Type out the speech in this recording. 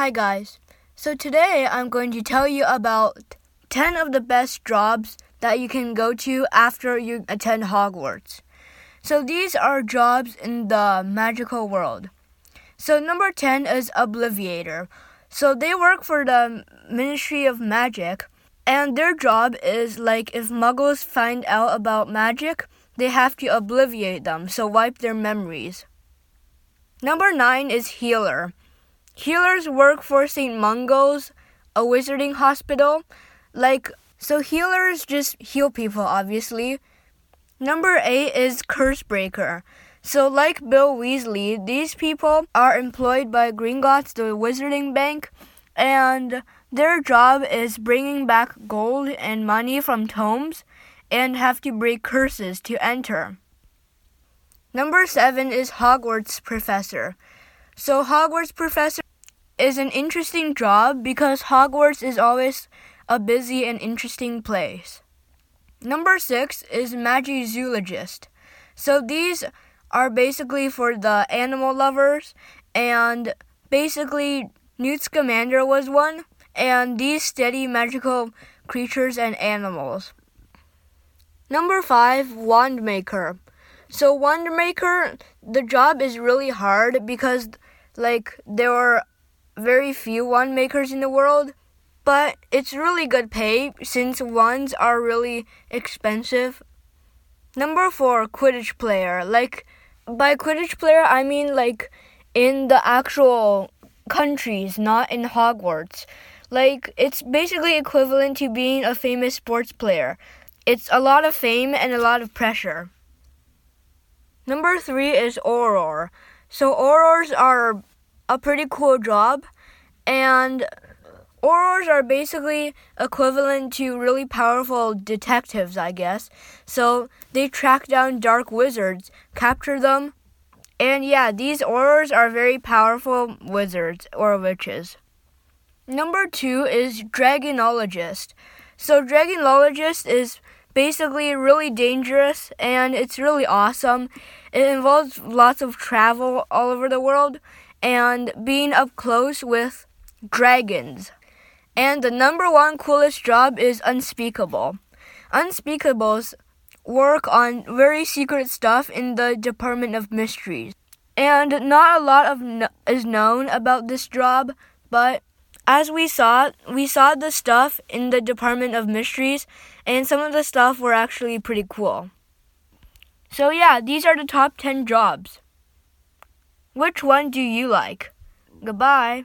Hi, guys. So, today I'm going to tell you about 10 of the best jobs that you can go to after you attend Hogwarts. So, these are jobs in the magical world. So, number 10 is Obliviator. So, they work for the Ministry of Magic, and their job is like if muggles find out about magic, they have to obliviate them, so wipe their memories. Number 9 is Healer. Healers work for St. Mungo's, a wizarding hospital. Like, so healers just heal people, obviously. Number 8 is Cursebreaker. So, like Bill Weasley, these people are employed by Gringotts, the Wizarding Bank, and their job is bringing back gold and money from tomes and have to break curses to enter. Number 7 is Hogwarts Professor. So, Hogwarts Professor is an interesting job because Hogwarts is always a busy and interesting place. Number 6 is Magizoologist. So, these are basically for the animal lovers, and basically, Newt Scamander was one, and these study magical creatures and animals. Number 5 Wand Maker. So, Wand Maker, the job is really hard because, like, there are very few wand makers in the world, but it's really good pay since wands are really expensive. Number 4 Quidditch player. Like, by Quidditch player, I mean like in the actual countries, not in Hogwarts. Like, it's basically equivalent to being a famous sports player. It's a lot of fame and a lot of pressure. Number three is Auror. So, Aurors are a pretty cool job, and Aurors are basically equivalent to really powerful detectives, I guess. So they track down dark wizards, capture them, and yeah, these Aurors are very powerful wizards or witches. Number two is Dragonologist. So Dragonologist is basically really dangerous and it's really awesome. It involves lots of travel all over the world and being up close with dragons. And the number one coolest job is Unspeakable. Unspeakables work on very secret stuff in the Department of Mysteries. And not a lot of no- is known about this job, but as we saw, we saw the stuff in the Department of Mysteries, and some of the stuff were actually pretty cool. So, yeah, these are the top 10 jobs. Which one do you like? Goodbye.